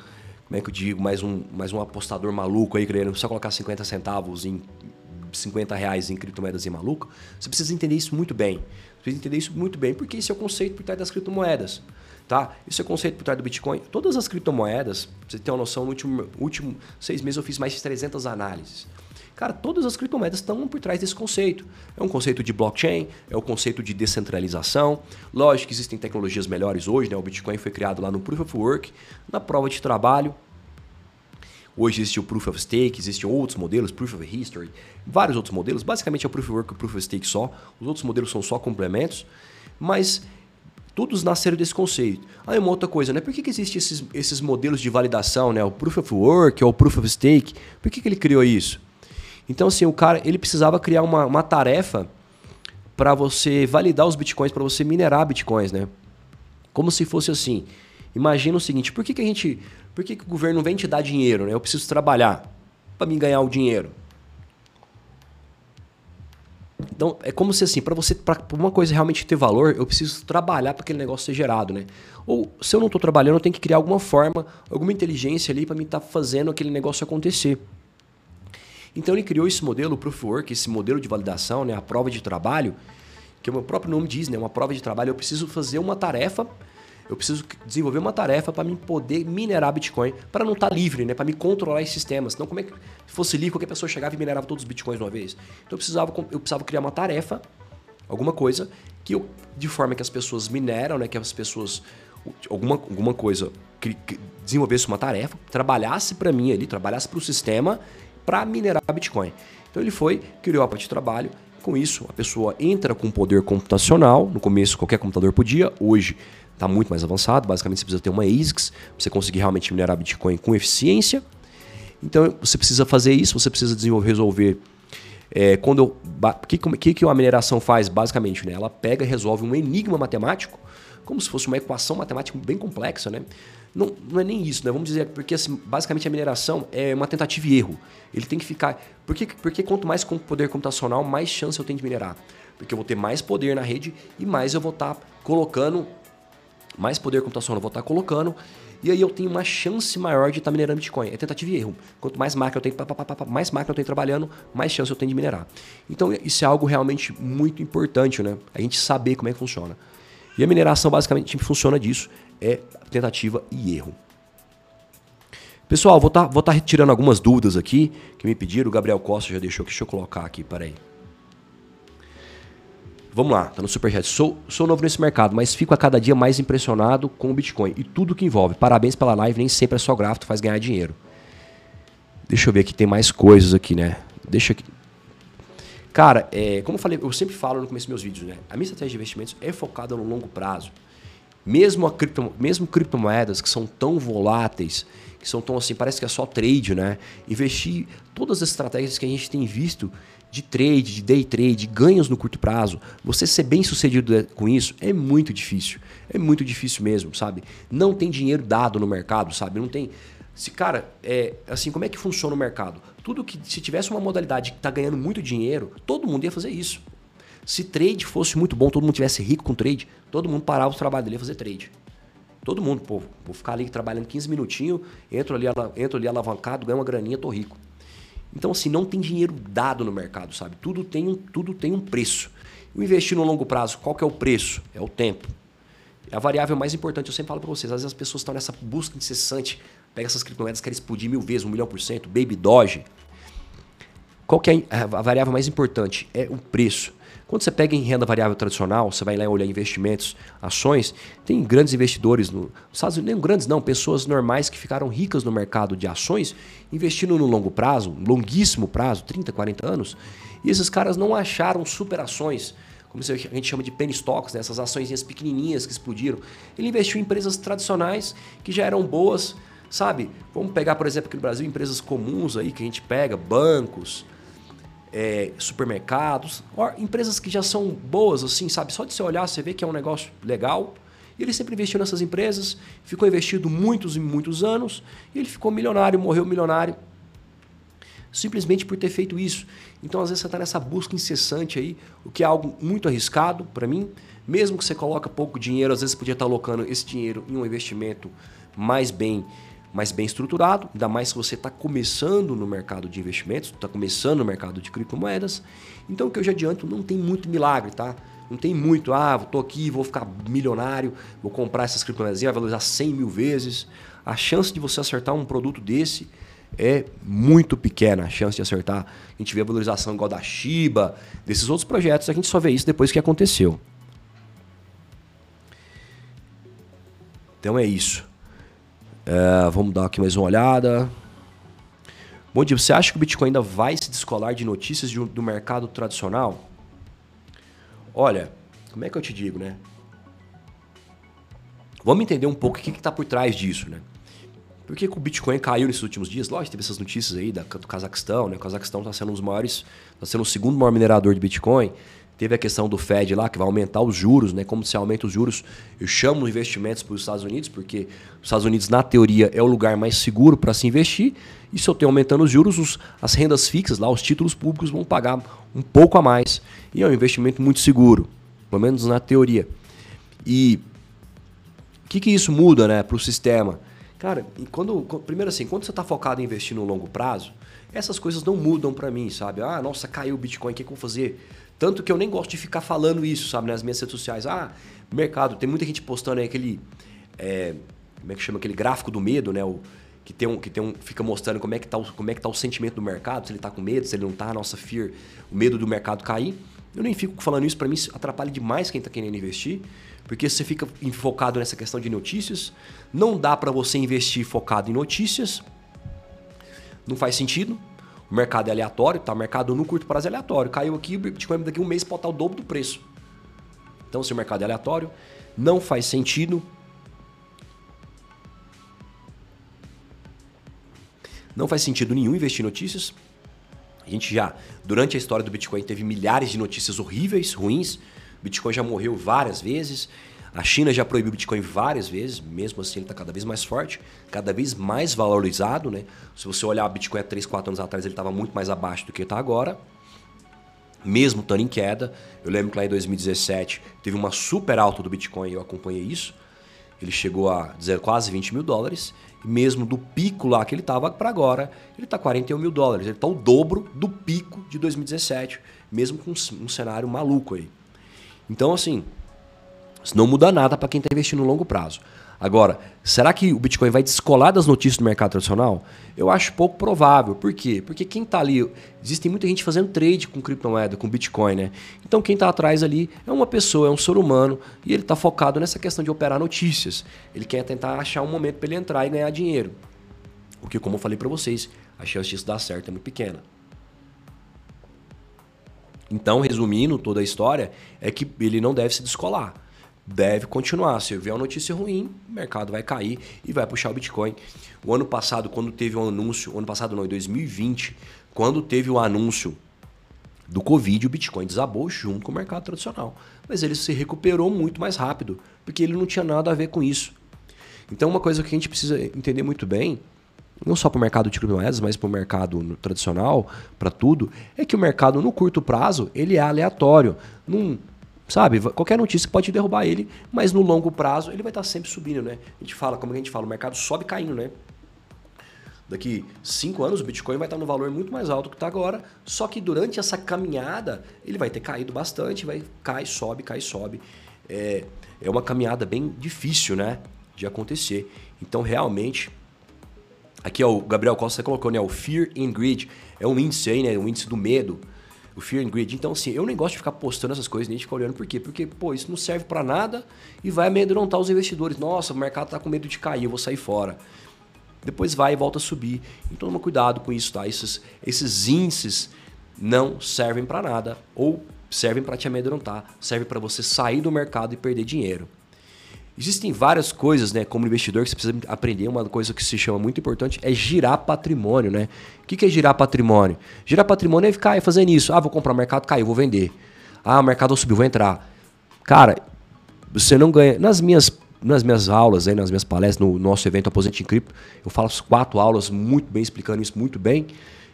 como é que eu digo, mais um, mais um apostador maluco aí, querendo só colocar 50 centavos em 50 reais em criptomoedas e maluco, você precisa entender isso muito bem. Você precisa entender isso muito bem, porque esse é o conceito por trás das criptomoedas. Tá? Esse é o conceito por trás do Bitcoin. Todas as criptomoedas, pra você ter uma noção, no último, último seis meses eu fiz mais de 300 análises. Cara, todas as criptomoedas estão por trás desse conceito. É um conceito de blockchain, é o um conceito de descentralização. Lógico que existem tecnologias melhores hoje, né? O Bitcoin foi criado lá no Proof of Work, na prova de trabalho. Hoje existe o Proof of Stake, existem outros modelos, Proof of History, vários outros modelos. Basicamente é o Proof of Work e o Proof of Stake só. Os outros modelos são só complementos. Mas todos nasceram desse conceito. Aí uma outra coisa, né? Por que, que existem esses, esses modelos de validação, né? O Proof of Work ou o Proof of Stake? Por que, que ele criou isso? Então, assim, o cara ele precisava criar uma, uma tarefa para você validar os bitcoins, para você minerar bitcoins, né? Como se fosse assim. Imagina o seguinte: por que, que a gente. Por que, que o governo não vem te dar dinheiro? Né? Eu preciso trabalhar para me ganhar o dinheiro. Então, é como se assim, para você, para uma coisa realmente ter valor, eu preciso trabalhar para aquele negócio ser gerado, né? Ou se eu não estou trabalhando, eu tenho que criar alguma forma, alguma inteligência ali para me estar tá fazendo aquele negócio acontecer. Então ele criou esse modelo, Proof of Work, esse modelo de validação, né, a prova de trabalho, que o meu próprio nome diz, né, uma prova de trabalho. Eu preciso fazer uma tarefa, eu preciso desenvolver uma tarefa para me poder minerar Bitcoin, para não estar tá livre, né, para me controlar esses sistemas. Senão, como é que fosse livre, qualquer pessoa chegava e minerava todos os Bitcoins de uma vez? Então eu precisava, eu precisava criar uma tarefa, alguma coisa, que eu, de forma que as pessoas mineram, né, que as pessoas alguma, alguma coisa desenvolvesse uma tarefa, trabalhasse para mim ali, trabalhasse para o sistema para minerar Bitcoin. Então ele foi, criou a parte de trabalho. Com isso, a pessoa entra com poder computacional. No começo, qualquer computador podia. Hoje está muito mais avançado. Basicamente, você precisa ter uma ASICS para você conseguir realmente minerar Bitcoin com eficiência. Então, você precisa fazer isso. Você precisa desenvolver, resolver. É, quando o que, que, que a mineração faz, basicamente? Né? Ela pega e resolve um enigma matemático, como se fosse uma equação matemática bem complexa, né? Não, não é nem isso, né? Vamos dizer, porque assim, basicamente a mineração é uma tentativa e erro. Ele tem que ficar. Porque, porque quanto mais poder computacional, mais chance eu tenho de minerar. Porque eu vou ter mais poder na rede e mais eu vou estar tá colocando. Mais poder computacional eu vou estar colocando. E aí eu tenho uma chance maior de estar minerando Bitcoin. É tentativa e erro. Quanto mais máquina eu tenho, pá, pá, pá, mais máquina eu tenho trabalhando, mais chance eu tenho de minerar. Então isso é algo realmente muito importante, né? A gente saber como é que funciona. E a mineração basicamente funciona disso é tentativa e erro. Pessoal, vou estar tá, vou tá retirando algumas dúvidas aqui que me pediram. O Gabriel Costa já deixou. Deixa eu colocar aqui, peraí. Vamos lá, tá no Superchat. Sou, sou novo nesse mercado, mas fico a cada dia mais impressionado com o Bitcoin e tudo que envolve. Parabéns pela live, nem sempre é só gráfico, faz ganhar dinheiro. Deixa eu ver aqui, tem mais coisas aqui, né? Deixa aqui. Cara, é, como eu falei, eu sempre falo no começo dos meus vídeos, né? A minha estratégia de investimentos é focada no longo prazo. Mesmo, a cripto, mesmo criptomoedas que são tão voláteis, que são tão assim, parece que é só trade, né? Investir todas as estratégias que a gente tem visto de trade, de day trade, ganhos no curto prazo, você ser bem sucedido com isso é muito difícil. É muito difícil mesmo, sabe? Não tem dinheiro dado no mercado, sabe? Não tem. Se, cara, é, assim, como é que funciona o mercado? Tudo que, se tivesse uma modalidade que está ganhando muito dinheiro, todo mundo ia fazer isso. Se trade fosse muito bom, todo mundo tivesse rico com trade, todo mundo parava o trabalho dele fazer trade. Todo mundo, pô, vou ficar ali trabalhando 15 minutinhos, entro ali, entro ali alavancado, ganho uma graninha, tô rico. Então, assim, não tem dinheiro dado no mercado, sabe? Tudo tem um, tudo tem um preço. O investir no longo prazo, qual que é o preço? É o tempo. É a variável mais importante, eu sempre falo para vocês. Às vezes as pessoas estão nessa busca incessante, pega essas criptomoedas, querem explodir mil vezes, um milhão por cento, Baby Doge. Qual que é a variável mais importante? É o preço. Quando você pega em renda variável tradicional, você vai lá olhar investimentos, ações, tem grandes investidores no Estados Unidos, nem grandes não, pessoas normais que ficaram ricas no mercado de ações, investindo no longo prazo, longuíssimo prazo, 30, 40 anos, e esses caras não acharam superações, como a gente chama de penny stocks, né? essas ações pequenininhas que explodiram. Ele investiu em empresas tradicionais que já eram boas, sabe? Vamos pegar, por exemplo, aqui no Brasil, empresas comuns aí que a gente pega, bancos, é, supermercados, empresas que já são boas, assim, sabe? Só de você olhar, você vê que é um negócio legal. E ele sempre investiu nessas empresas, ficou investido muitos e muitos anos, e ele ficou milionário, morreu milionário, simplesmente por ter feito isso. Então, às vezes, você está nessa busca incessante aí, o que é algo muito arriscado para mim. Mesmo que você coloque pouco dinheiro, às vezes você podia estar tá alocando esse dinheiro em um investimento mais bem mais bem estruturado, ainda mais se você está começando no mercado de investimentos, está começando no mercado de criptomoedas. Então, o que eu já adianto, não tem muito milagre, tá? Não tem muito, ah, estou aqui, vou ficar milionário, vou comprar essas criptomoedas, vai valorizar 100 mil vezes. A chance de você acertar um produto desse é muito pequena, a chance de acertar. A gente vê a valorização igual da Shiba, desses outros projetos, a gente só vê isso depois que aconteceu. Então é isso. É, vamos dar aqui mais uma olhada. Bom dia, você acha que o Bitcoin ainda vai se descolar de notícias de, do mercado tradicional? Olha, como é que eu te digo, né? Vamos entender um pouco o que está por trás disso, né? Por que, que, o Bitcoin caiu nesses últimos dias? Lógico, teve essas notícias aí da, do Cazaquistão, né? O Cazaquistão está sendo um dos maiores, está sendo o segundo maior minerador de Bitcoin. Teve a questão do Fed lá, que vai aumentar os juros, né? Como se aumenta os juros, eu chamo investimentos para os Estados Unidos, porque os Estados Unidos, na teoria, é o lugar mais seguro para se investir. E se eu tenho aumentando os juros, os, as rendas fixas lá, os títulos públicos vão pagar um pouco a mais. E é um investimento muito seguro, pelo menos na teoria. E o que, que isso muda né, para o sistema? Cara, quando, primeiro assim, quando você está focado em investir no longo prazo, essas coisas não mudam para mim, sabe? Ah, nossa, caiu o Bitcoin, o que, que eu vou fazer? Tanto que eu nem gosto de ficar falando isso, sabe, nas minhas redes sociais. Ah, mercado, tem muita gente postando aí aquele. É, como é que chama? Aquele gráfico do medo, né? O, que tem um, que tem um, fica mostrando como é que tá o, como é que tá o sentimento do mercado, se ele está com medo, se ele não está, nossa fear, o medo do mercado cair. Eu nem fico falando isso, para mim atrapalha demais quem está querendo investir, porque você fica focado nessa questão de notícias, não dá para você investir focado em notícias, não faz sentido. Mercado é aleatório, tá? Mercado no curto prazo é aleatório. Caiu aqui, o Bitcoin daqui a um mês pode estar o dobro do preço. Então, se o mercado é aleatório, não faz sentido. Não faz sentido nenhum investir em notícias. A gente já, durante a história do Bitcoin, teve milhares de notícias horríveis, ruins. Bitcoin já morreu várias vezes. A China já proibiu o Bitcoin várias vezes, mesmo assim ele está cada vez mais forte, cada vez mais valorizado. Né? Se você olhar o Bitcoin há 3, 4 anos atrás, ele estava muito mais abaixo do que está agora. Mesmo estando em queda. Eu lembro que lá em 2017 teve uma super alta do Bitcoin, eu acompanhei isso. Ele chegou a dizer quase 20 mil dólares. E mesmo do pico lá que ele estava para agora, ele está 41 mil dólares. Ele está o dobro do pico de 2017, mesmo com um cenário maluco aí. Então, assim, isso não muda nada para quem está investindo no longo prazo. Agora, será que o Bitcoin vai descolar das notícias do mercado tradicional? Eu acho pouco provável. Por quê? Porque quem está ali. Existe muita gente fazendo trade com criptomoeda, com Bitcoin, né? Então quem está atrás ali é uma pessoa, é um ser humano, e ele está focado nessa questão de operar notícias. Ele quer tentar achar um momento para ele entrar e ganhar dinheiro. O que, como eu falei para vocês, a chance disso dar certo é muito pequena. Então, resumindo toda a história, é que ele não deve se descolar deve continuar. Se vier uma notícia ruim, o mercado vai cair e vai puxar o Bitcoin. O ano passado, quando teve um anúncio, ano passado não, em 2020, quando teve o um anúncio do Covid, o Bitcoin desabou junto com o mercado tradicional. Mas ele se recuperou muito mais rápido, porque ele não tinha nada a ver com isso. Então, uma coisa que a gente precisa entender muito bem não só para o mercado de criptomoedas, mas para o mercado tradicional, para tudo, é que o mercado no curto prazo ele é aleatório. Num, sabe, qualquer notícia pode derrubar ele, mas no longo prazo ele vai estar sempre subindo, né? A gente fala, como a gente fala, o mercado sobe caindo, né? Daqui cinco anos o Bitcoin vai estar no valor muito mais alto que está agora, só que durante essa caminhada ele vai ter caído bastante, vai cai, sobe, cai, sobe. É, é uma caminhada bem difícil, né, de acontecer. Então realmente Aqui é o Gabriel Costa colocou, né? O Fear and Greed. É um índice aí, né? Um índice do medo. O Fear and Greed. Então, assim, eu nem gosto de ficar postando essas coisas, nem de ficar olhando. Por quê? Porque, pô, isso não serve para nada e vai amedrontar os investidores. Nossa, o mercado tá com medo de cair, eu vou sair fora. Depois vai e volta a subir. Então, toma cuidado com isso, tá? Esses, esses índices não servem para nada ou servem para te amedrontar, servem para você sair do mercado e perder dinheiro. Existem várias coisas, né, como investidor, que você precisa aprender. Uma coisa que se chama muito importante é girar patrimônio, né? O que é girar patrimônio? Girar patrimônio é ficar fazendo isso. Ah, vou comprar, o mercado caiu, vou vender. Ah, o mercado subiu, vou entrar. Cara, você não ganha. Nas minhas, nas minhas aulas, aí, nas minhas palestras, no nosso evento Aposente em Cripto, eu falo quatro aulas muito bem, explicando isso muito bem.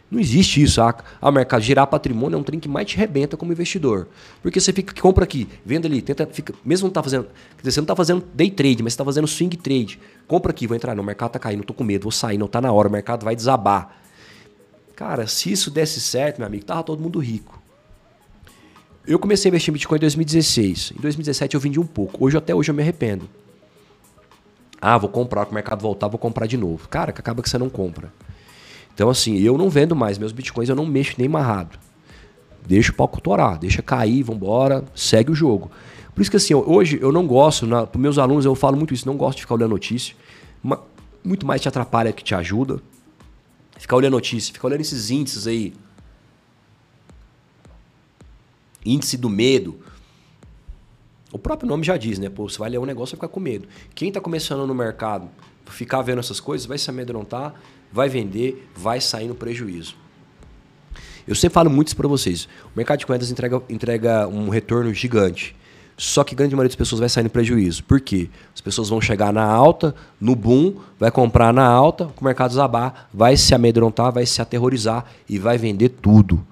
Não existe isso, saca? Ah, o mercado girar patrimônio é um trem que mais te rebenta como investidor. Porque você fica, compra aqui, vende ali, tenta, fica, mesmo não tá fazendo, dizer, você não tá fazendo day trade, mas você tá fazendo swing trade. Compra aqui, vou entrar, não, o mercado tá caindo, tô com medo, vou sair, não tá na hora, o mercado vai desabar. Cara, se isso desse certo, meu amigo, tava todo mundo rico. Eu comecei a investir em Bitcoin em 2016. Em 2017 eu vendi um pouco. Hoje até hoje eu me arrependo. Ah, vou comprar, quando o mercado voltar, vou comprar de novo. Cara, que acaba que você não compra. Então, assim, eu não vendo mais meus bitcoins, eu não mexo nem marrado. Deixa o palco torar, deixa cair, vambora, segue o jogo. Por isso que, assim, hoje eu não gosto, para meus alunos eu falo muito isso, não gosto de ficar olhando notícia. Muito mais te atrapalha que te ajuda. Ficar olhando notícia, ficar olhando esses índices aí. Índice do medo. O próprio nome já diz, né? Pô, você vai ler um negócio e ficar com medo. Quem está começando no mercado, ficar vendo essas coisas, vai se amedrontar, vai vender, vai sair no prejuízo. Eu sempre falo muito isso para vocês. O mercado de moedas entrega, entrega um retorno gigante. Só que grande maioria das pessoas vai sair no prejuízo. Por quê? As pessoas vão chegar na alta, no boom, vai comprar na alta, o mercado desabar, vai se amedrontar, vai se aterrorizar e vai vender tudo.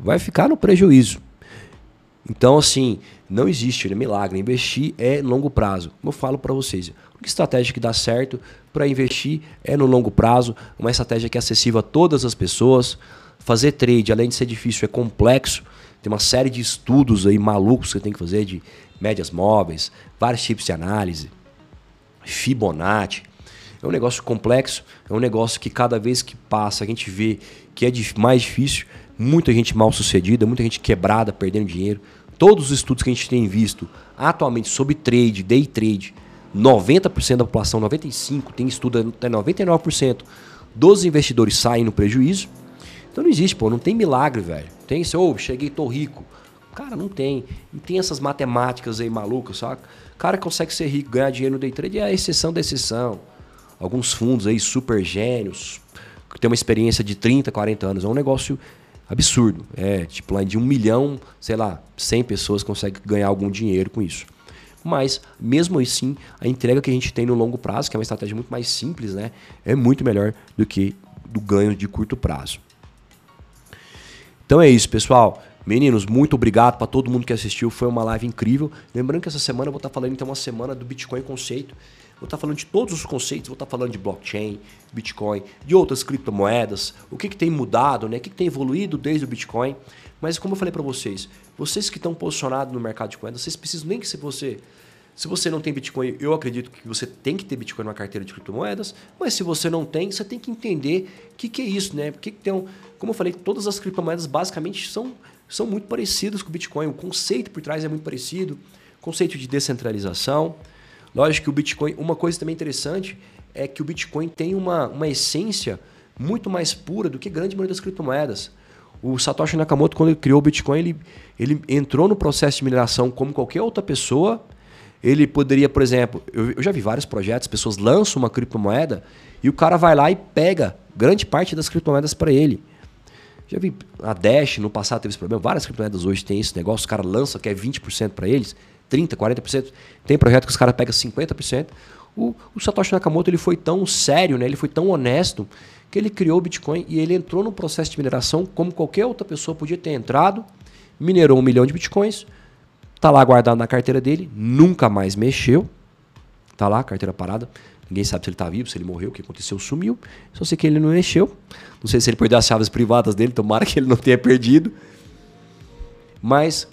Vai ficar no prejuízo. Então, assim, não existe né, milagre. Investir é longo prazo. Como eu falo para vocês, a estratégia que dá certo para investir é no longo prazo, uma estratégia que é acessível a todas as pessoas. Fazer trade, além de ser difícil, é complexo. Tem uma série de estudos aí malucos que tem que fazer de médias móveis, vários tipos de análise, Fibonacci. É um negócio complexo, é um negócio que cada vez que passa a gente vê que é mais difícil, muita gente mal sucedida, muita gente quebrada, perdendo dinheiro. Todos os estudos que a gente tem visto atualmente sobre trade, day trade, 90% da população, 95%, tem estudo até 99% dos investidores saem no prejuízo. Então não existe, pô, não tem milagre, velho. Tem isso, oh, cheguei, tô rico. Cara, não tem. Não tem essas matemáticas aí malucas, saca? O cara consegue ser rico, ganhar dinheiro no day trade é a exceção da exceção. Alguns fundos aí super gênios, que tem uma experiência de 30, 40 anos. É um negócio absurdo. É, tipo, lá de um milhão, sei lá, 100 pessoas conseguem ganhar algum dinheiro com isso. Mas, mesmo assim, a entrega que a gente tem no longo prazo, que é uma estratégia muito mais simples, né, é muito melhor do que do ganho de curto prazo. Então é isso, pessoal. Meninos, muito obrigado para todo mundo que assistiu. Foi uma live incrível. Lembrando que essa semana eu vou estar falando então uma semana do Bitcoin conceito. Vou estar falando de todos os conceitos, vou estar falando de blockchain, Bitcoin, de outras criptomoedas, o que, que tem mudado, né? o que, que tem evoluído desde o Bitcoin. Mas como eu falei para vocês, vocês que estão posicionados no mercado de moedas, vocês precisam nem que se você se você não tem Bitcoin, eu acredito que você tem que ter Bitcoin numa carteira de criptomoedas, mas se você não tem, você tem que entender o que, que, é isso, né? Porque tem um, como eu falei, todas as criptomoedas basicamente são, são muito parecidas com o Bitcoin. O conceito por trás é muito parecido, conceito de descentralização. Lógico que o Bitcoin, uma coisa também interessante é que o Bitcoin tem uma, uma essência muito mais pura do que grande maioria das criptomoedas. O Satoshi Nakamoto, quando ele criou o Bitcoin, ele, ele entrou no processo de mineração como qualquer outra pessoa. Ele poderia, por exemplo, eu, eu já vi vários projetos, pessoas lançam uma criptomoeda e o cara vai lá e pega grande parte das criptomoedas para ele. Já vi a Dash no passado teve esse problema, várias criptomoedas hoje tem esse negócio, os caras lançam, quer 20% para eles, 30%, 40%. Tem projeto que os caras pegam 50%. O, o, Satoshi Nakamoto ele foi tão sério, né? ele foi tão honesto, que ele criou o Bitcoin e ele entrou no processo de mineração como qualquer outra pessoa podia ter entrado, minerou um milhão de Bitcoins, tá lá guardado na carteira dele, nunca mais mexeu, tá lá, carteira parada, ninguém sabe se ele tá vivo, se ele morreu, o que aconteceu, sumiu, só sei que ele não mexeu, não sei se ele perdeu as chaves privadas dele, tomara que ele não tenha perdido, mas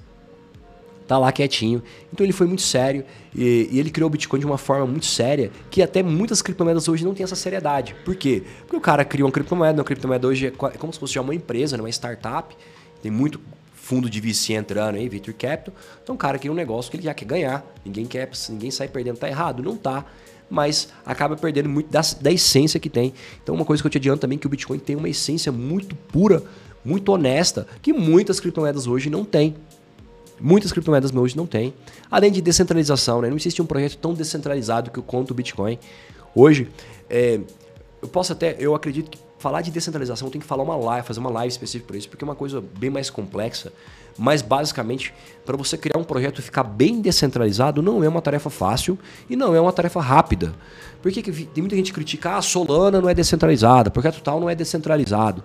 tá lá quietinho. Então ele foi muito sério e, e, ele criou o Bitcoin de uma forma muito séria que até muitas criptomoedas hoje não têm essa seriedade. Por quê? Porque o cara criou uma criptomoeda, uma criptomoeda hoje é, é como se fosse já uma empresa, né? uma startup, tem muito fundo de VC entrando aí, Venture Capital. Então o cara cria um negócio que ele já quer ganhar. Ninguém quer, ninguém sai perdendo, tá errado, não tá. Mas acaba perdendo muito da, da essência que tem. Então uma coisa que eu te adianto também é que o Bitcoin tem uma essência muito pura, muito honesta, que muitas criptomoedas hoje não têm. Muitas criptomoedas hoje não têm. Além de descentralização, né? não existe um projeto tão descentralizado que o quanto o Bitcoin. Hoje, é, eu posso até, eu acredito que falar de descentralização tem que falar uma live, fazer uma live específica para isso, porque é uma coisa bem mais complexa. Mas basicamente, para você criar um projeto e ficar bem descentralizado, não é uma tarefa fácil e não é uma tarefa rápida. Por que, que tem muita gente que critica, ah, Solana não é descentralizada, projeto tal não é descentralizado.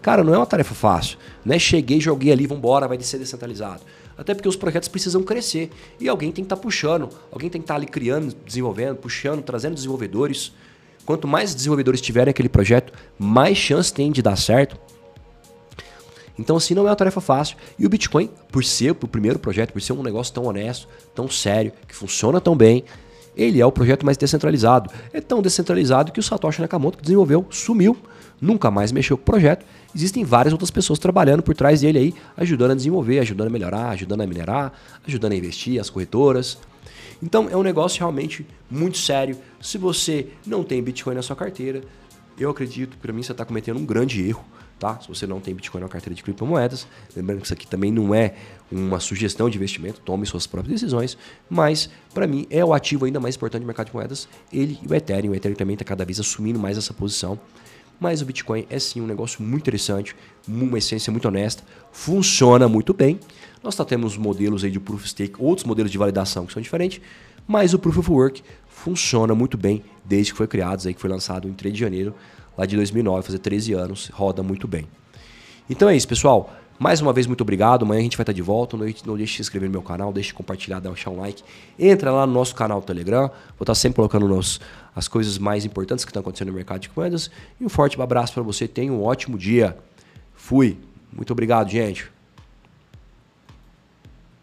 Cara, não é uma tarefa fácil. Né? Cheguei, joguei ali, vambora, vai ser descentralizado. Até porque os projetos precisam crescer. E alguém tem que estar tá puxando, alguém tem que estar tá ali criando, desenvolvendo, puxando, trazendo desenvolvedores. Quanto mais desenvolvedores tiverem aquele projeto, mais chance tem de dar certo. Então, assim, não é uma tarefa fácil. E o Bitcoin, por ser o primeiro projeto, por ser um negócio tão honesto, tão sério, que funciona tão bem, ele é o projeto mais descentralizado. É tão descentralizado que o Satoshi Nakamoto, que desenvolveu, sumiu, nunca mais mexeu com o projeto. Existem várias outras pessoas trabalhando por trás dele aí, ajudando a desenvolver, ajudando a melhorar, ajudando a minerar, ajudando a investir, as corretoras. Então é um negócio realmente muito sério. Se você não tem Bitcoin na sua carteira, eu acredito que para mim você está cometendo um grande erro. Tá? Se você não tem Bitcoin na carteira de criptomoedas, lembrando que isso aqui também não é uma sugestão de investimento, tome suas próprias decisões, mas para mim é o ativo ainda mais importante do mercado de moedas, ele e o Ethereum. O Ethereum também está cada vez assumindo mais essa posição. Mas o Bitcoin é sim um negócio muito interessante, uma essência muito honesta, funciona muito bem. Nós tá, temos modelos aí de Proof of Stake, outros modelos de validação que são diferentes, mas o Proof of Work funciona muito bem desde que foi criado, que foi lançado em 3 de janeiro lá de 2009, fazer 13 anos, roda muito bem. Então é isso, pessoal. Mais uma vez, muito obrigado. Amanhã a gente vai estar de volta. Não, não deixe de se inscrever no meu canal, deixe de compartilhar, deixar um like. Entra lá no nosso canal do Telegram. Vou estar sempre colocando nos, as coisas mais importantes que estão acontecendo no mercado de moedas. E um forte abraço para você. Tenha um ótimo dia. Fui. Muito obrigado, gente.